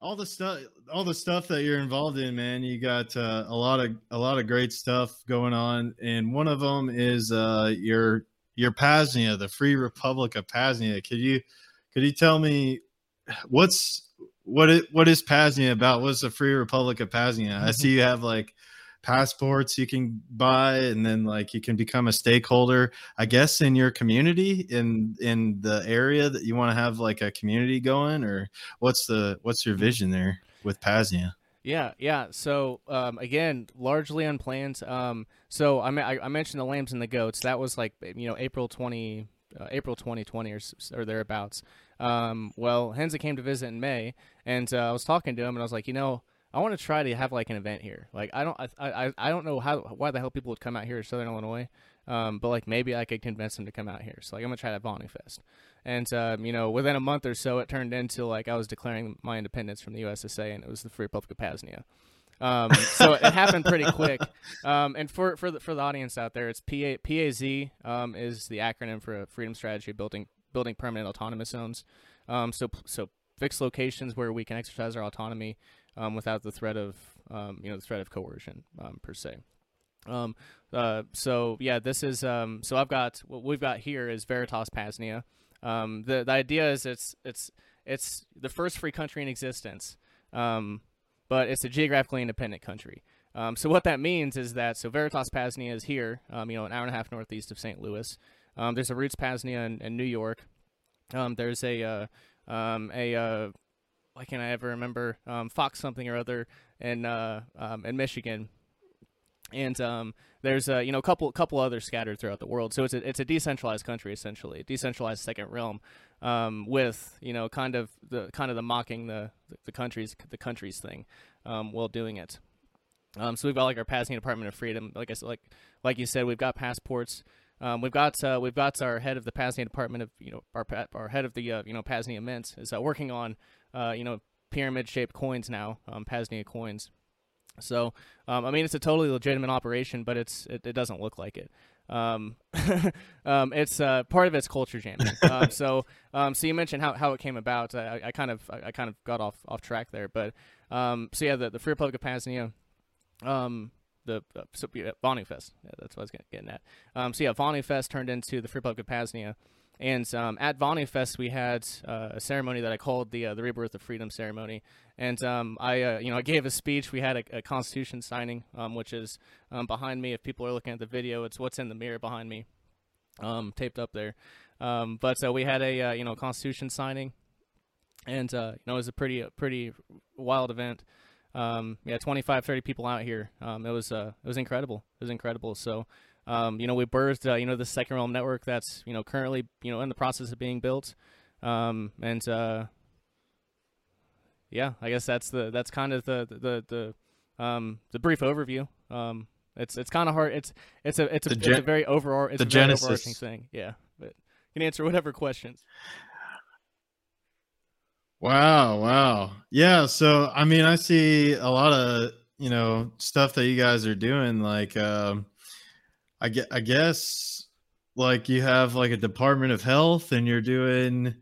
all the stuff all the stuff that you're involved in man you got uh, a lot of a lot of great stuff going on and one of them is uh your your P.A.Z.NIA the free republic of P.A.Z.NIA. Could you could you tell me what's what it what is P.A.Z.NIA about? What's the free republic of P.A.Z.NIA? I see you have like passports you can buy and then like you can become a stakeholder. I guess in your community in in the area that you want to have like a community going or what's the what's your vision there with P.A.Z.NIA yeah yeah. So um, again largely unplanned. Um, so I, I, I mentioned the lambs and the goats. That was like you know april 20 uh, april 2020 or, or thereabouts. Um, well henza came to visit in may and uh, i was talking to him and i was like you know I want to try to have like an event here. Like I don't I I, I don't know how why the hell people would come out here to Southern Illinois. Um, but like maybe I could convince them to come out here. So like I'm gonna try that Vonu Fest. And um, you know, within a month or so, it turned into like I was declaring my independence from the USSA, and it was the Free Republic of P.A.Z.NIA. Um, so it happened pretty quick. Um, and for for the for the audience out there, it's PA, PAZ um, is the acronym for Freedom Strategy Building Building Permanent Autonomous Zones. Um, so so fixed locations where we can exercise our autonomy um, without the threat of um, you know the threat of coercion um, per se. Um, uh, so yeah, this is um, so I've got what we've got here is Veritas P.A.Z.NIA. The the idea is it's it's it's the first free country in existence, but it's a geographically independent country. Um, so what that means is that so Veritas P.A.Z.NIA is here, um, you know, an hour and a half northeast of St. Louis. Um, there's a Roots P.A.Z.NIA in, in New York. There's a uh, a uh, why can't I ever remember um, Fox something or other in uh, um, in Michigan, and um, there's a you know a couple couple others scattered throughout the world. So it's a it's a decentralized country essentially, a decentralized second realm, um, with you know kind of the kind of the mocking the the countries the countries thing, um, while doing it. Um, so we've got like our P.A.Z.NIA Department of Freedom, like I like like you said, we've got passports. Um, we've got uh, we've got our head of the P.A.Z.NIA Department of you know our our head of the uh, you know P.A.Z.NIA Mint is uh, working on uh, you know, pyramid shaped coins now, um, P.A.Z.NIA coins. So, um, I mean, it's a totally legitimate operation, but it's it, it doesn't look like it. Um, um, it's uh, part of its culture jamming. um, so, um, so you mentioned how, how it came about. I, I kind of I, kind of got off off track there, but um, so yeah, the the Free Republic of P.A.Z.NIA, um, the uh, so, yeah, Fest. Yeah, that's what I was getting at. Um, so yeah, Vonu Fest turned into the Free Republic of P.A.Z.NIA. And um, at Vonu Fest, we had uh, a ceremony that I called the uh, the Rebirth of Freedom ceremony. And um, I, uh, you know, I gave a speech. We had a, a Constitution signing, um, which is um, behind me. If people are looking at the video, it's what's in the mirror behind me, um, taped up there. Um, but uh, we had a uh, you know Constitution signing, and uh, you know it was a pretty pretty wild event. Yeah, 25, 30 people out here. it was it was incredible. It was incredible. So. Um, you know, we birthed, uh, you know, the second realm network that's, you know, currently, you know, in the process of being built. Um, and, uh, yeah, I guess that's the, that's kind of the, the, the, um, the brief overview. Um, it's, it's kind of hard. It's, it's a, it's a, gen- it's a very overall, it's the a genesis. overarching thing. Yeah. But you can answer whatever questions. Wow. Wow. Yeah. So, I mean, I see a lot of, you know, stuff that you guys are doing, like, um, I get I guess like you have like a Department of Health and you're doing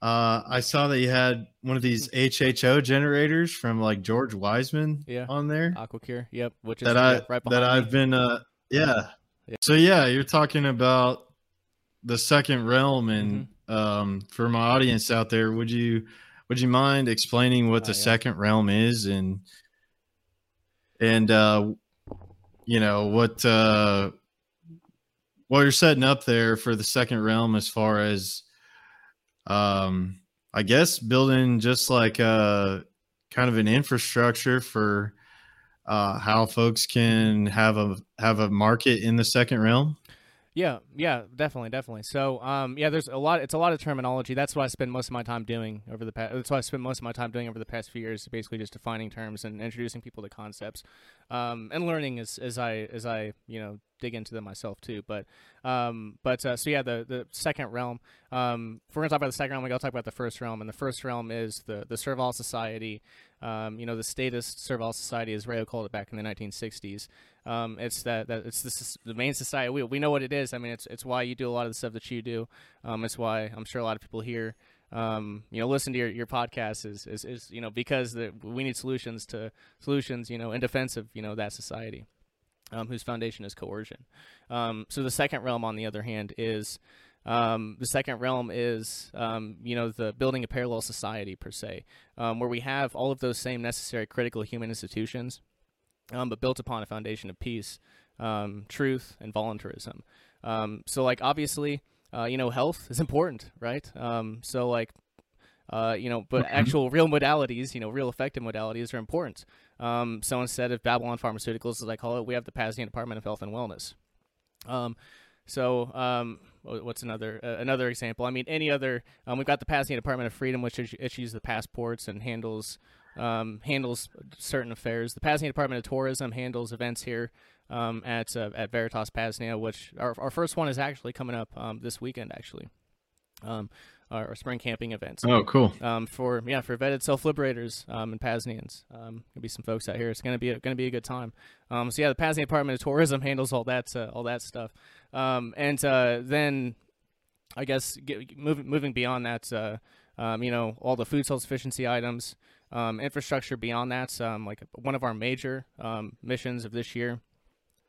uh I saw that you had one of these HHO generators from like George Wiseman yeah. on there. Aquacure, yep, which is that I right that I've me. been uh yeah. yeah. So yeah, you're talking about the second realm and mm-hmm. um for my audience out there, would you would you mind explaining what the yeah. second realm is and and uh you know what uh well, you're setting up there for the second realm as far as, um, I guess building just like a uh, kind of an infrastructure for uh, how folks can have a have a market in the second realm. Yeah, yeah, definitely, definitely. So, um, yeah, there's a lot. It's a lot of terminology. That's what I spend most of my time doing over the past. That's what I spent most of my time doing over the past few years, basically just defining terms and introducing people to concepts, um, and learning as as I as I you know dig into them myself too. But um, but uh, so yeah, the the second realm. Um, if we're gonna talk about the second realm, we gotta talk about the first realm, and the first realm is the the Servile Society. Um, you know, the statist Servile Society, as Rayo called it back in the 1960s. Um, it's that, that it's this, the main society. We, we know what it is. I mean, it's it's why you do a lot of the stuff that you do. Um, it's why I'm sure a lot of people here um, you know, listen to your, your podcast is, is, is, you know, because the, we need solutions to solutions, you know, in defense of, you know, that society, um, whose foundation is coercion. Um, so the second realm, on the other hand, is, um, the second realm is, um, you know, the building a parallel society per se, um, where we have all of those same necessary critical human institutions, um, but built upon a foundation of peace, um, truth, and voluntarism. Um, so, like, obviously, uh, you know, health is important, right? Um, so like, uh, you know, but actual real modalities, you know, real effective modalities are important. Um, so instead of Babylon Pharmaceuticals, as I call it, we have the P.A.Z.NIA Department of Health and Wellness. Um, so um, what's another uh, another example? I mean, any other? Um, we've got the P.A.Z.NIA Department of Freedom, which issues the passports and handles um, handles certain affairs. The P.A.Z.NIA Department of Tourism handles events here um, at uh, at Veritas P.A.Z.NIA, which our, our first one is actually coming up um, this weekend, actually. Um, our, our, spring camping events. Oh, cool. Um, for yeah, for vetted self liberators um, and P.A.Z.NIA's. Um, gonna be some folks out here. It's gonna be a, gonna be a good time. Um, so yeah, the P.A.Z.NIA Department of Tourism handles all that uh, all that stuff. Um, and uh, then I guess get, moving moving beyond that, uh, um, you know, all the food self sufficiency items, um, infrastructure beyond that. Um, like one of our major um, missions of this year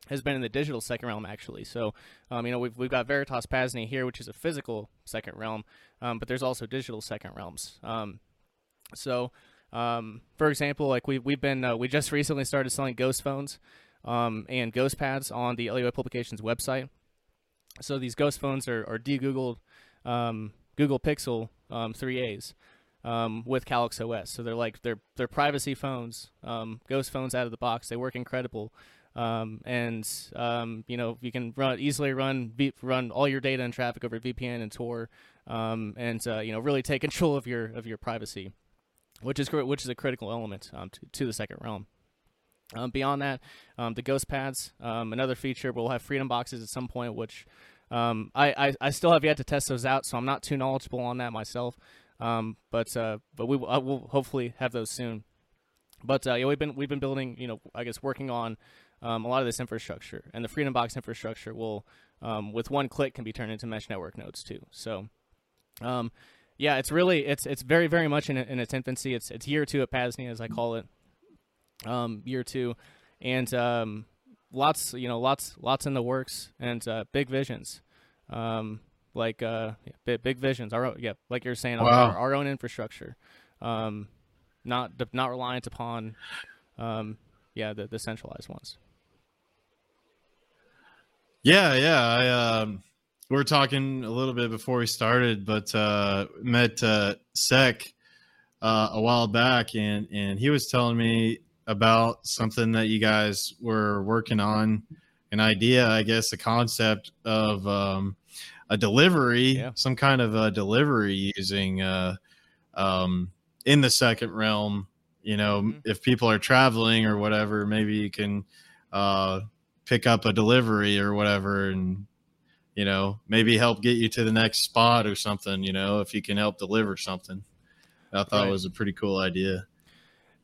has been in the digital second realm actually. So, um, you know, we've we've got Veritas P.A.Z.NIA here, which is a physical second realm, um, but there's also digital second realms. Um, so, um, for example, like we we've been uh, we just recently started selling ghost phones um, and ghost pads on the LUI Publications website. So these ghost phones are are de-googled um, Google Pixel 3As. with Calyx OS, so they're like they're they're privacy phones, ghost phones out of the box. They work incredible. Um, and um, you know you can run easily run run all your data and traffic over VPN and Tor, um, and uh, you know really take control of your of your privacy, which is which is a critical element um, to, to the second realm. Um, beyond that, um, the ghost pads, another feature. We'll have freedom boxes at some point, which I, I, I still have yet to test those out, so I'm not too knowledgeable on that myself. but uh, but we will, will hopefully have those soon. But uh, yeah, we've been we've been building, you know, I guess working on um, a lot of this infrastructure. And the Freedom Box infrastructure will, um, with one click, can be turned into mesh network nodes too. So, um, yeah, it's really it's it's very very much in, in its infancy. It's it's year two at P.A.Z.NIA, as I call it, um, year two, and um, lots you know lots lots in the works and uh, big visions. Um, like uh, big, big visions. Our yeah, like you're saying, wow. our, our, own infrastructure, um, not not reliant upon, um, yeah, the, the centralized ones. Yeah, yeah. I um, we were talking a little bit before we started, but uh, met uh, Sec uh, a while back, and and he was telling me about something that you guys were working on, an idea, I guess, a concept of um, a delivery, yeah. some kind of a delivery using uh, um, in the second realm. You know, mm-hmm. if people are traveling or whatever, maybe you can uh, pick up a delivery or whatever and you know maybe help get you to the next spot or something you know if you can help deliver something. I thought right. it was a pretty cool idea.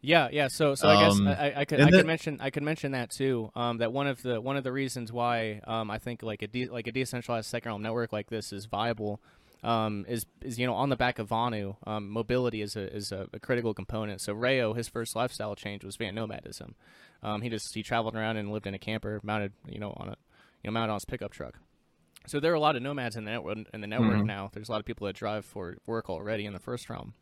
Yeah yeah. So so i um, guess i, I could i could mention i could mention that too um, that one of the one of the reasons why um, i think like a de- like a decentralized second realm network like this is viable um, is is you know on the back of Vonu, um, mobility is a is a, a, critical component. So Rayo, his first lifestyle change was van nomadism. Um, he just he traveled around and lived in a camper, mounted you know on a you know mounted on his pickup truck. So there are a lot of nomads in the network in the network mm-hmm. now. There's a lot of people that drive for work already in the first realm.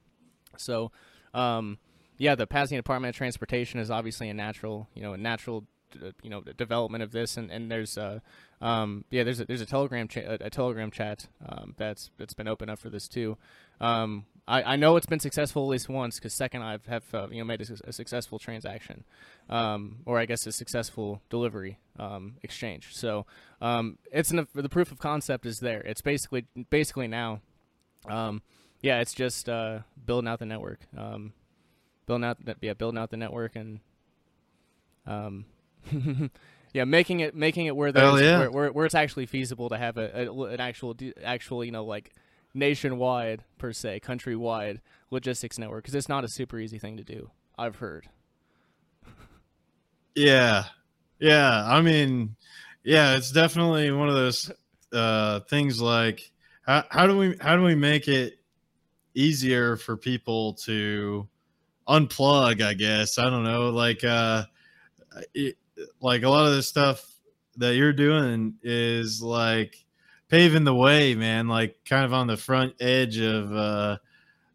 So, um, yeah, the P.A.Z.NIA Department of Transportation is obviously a natural, you know, a natural, you know, development of this. And, and there's, uh, um, yeah, there's a, there's a Telegram cha- a, a, Telegram chat um, that's that's been open up for this too. Um, I, I know it's been successful at least once because second I've have uh, you know made a, a successful transaction, um, or I guess a successful delivery um, exchange. So um, it's an, the proof of concept is there. It's basically basically now, um, yeah, it's just uh, building out the network, um, building out yeah building out the network and um, yeah making it making it where there's yeah. where, where, where, it's actually feasible to have a, a an actual actual you know like nationwide per se, countrywide logistics network because it's not a super easy thing to do. I've heard. yeah, yeah. I mean, yeah, it's definitely one of those uh, things. Like, how, how do we how do we make it easier for people to unplug, I guess. I don't know. Like, uh, it, like a lot of the stuff that you're doing is like paving the way, man, like kind of on the front edge of, uh,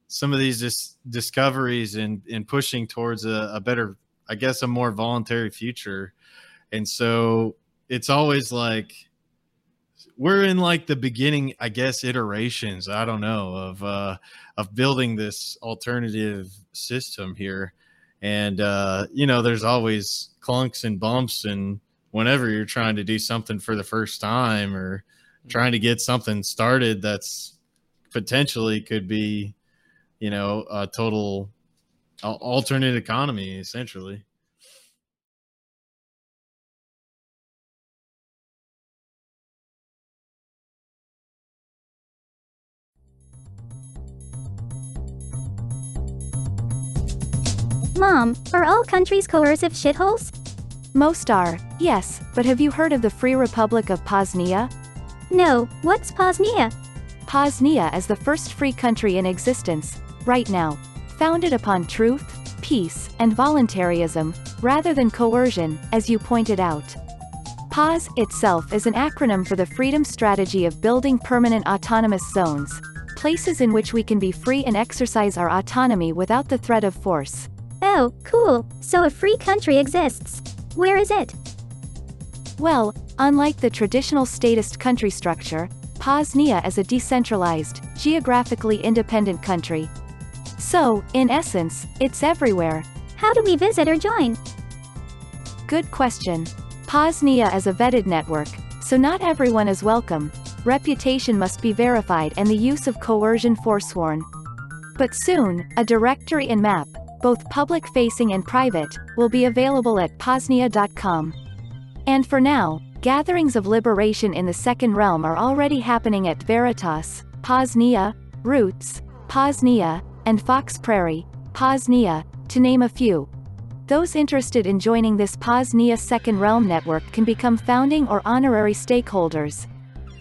some of these dis- discoveries and, and pushing towards a, a better, I guess, a more voluntary future. And so it's always like, we're in like the beginning, I guess, iterations. I don't know of uh, of building this alternative system here, and uh, you know, there's always clunks and bumps, and whenever you're trying to do something for the first time or trying to get something started that's potentially could be, you know, a total alternate economy essentially. Mom, are all countries coercive shitholes? Most are, yes, but have you heard of the Free Republic of P.A.Z.NIA? No, what's P.A.Z.NIA? P.A.Z.NIA is the first free country in existence, right now. Founded upon truth, peace, and voluntarism, rather than coercion, as you pointed out. PAZ itself is an acronym for the Freedom Strategy of Building Permanent Autonomous Zones, places in which we can be free and exercise our autonomy without the threat of force. Oh, cool. So a free country exists. Where is it? Well, unlike the traditional statist country structure, P.A.Z.NIA is a decentralized, geographically independent country. So, in essence, it's everywhere. How do we visit or join? Good question. P.A.Z.NIA is a vetted network, so not everyone is welcome. Reputation must be verified and the use of coercion forsworn. But soon, a directory and map, both public-facing and private, will be available at paznia.com. And for now, gatherings of liberation in the Second Realm are already happening at Veritas, P.A.Z.NIA, Roots, P.A.Z.NIA, and Fox Prairie, P.A.Z.NIA, to name a few. Those interested in joining this P.A.Z.NIA Second Realm network can become founding or honorary stakeholders.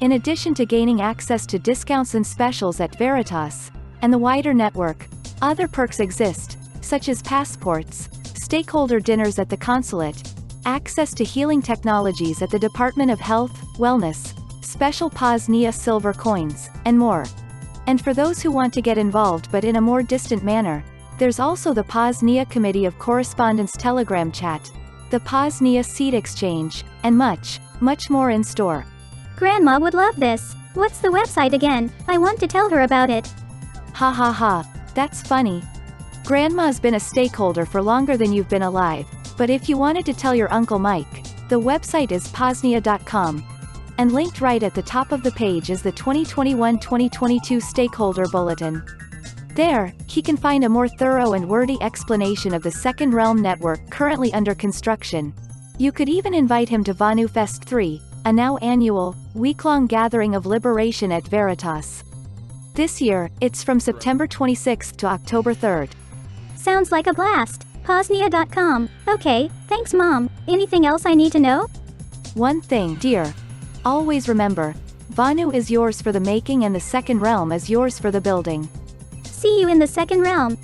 In addition to gaining access to discounts and specials at Veritas, and the wider network, other perks exist, such as passports, stakeholder dinners at the consulate, access to healing technologies at the Department of Health, Wellness, special P.A.Z.NIA silver coins, and more. And for those who want to get involved but in a more distant manner, there's also the P.A.Z.NIA Committee of Correspondence Telegram chat, the P.A.Z.NIA Seed Exchange, and much, much more in store. Grandma would love this. What's the website again? I want to tell her about it. Ha ha ha, that's funny. Grandma's been a stakeholder for longer than you've been alive, but if you wanted to tell your Uncle Mike, the website is paznia.com. And linked right at the top of the page is the 2021-2022 Stakeholder Bulletin. There, he can find a more thorough and wordy explanation of the Second Realm network currently under construction. You could even invite him to Vonu Fest 3, a now annual, week-long gathering of liberation at Veritas. This year, it's from September 26 to October 3rd. Sounds like a blast. Paznia.com. Okay, thanks mom. Anything else I need to know? One thing, dear. Always remember, Vonu is yours for the making and the second realm is yours for the building. See you in the second realm.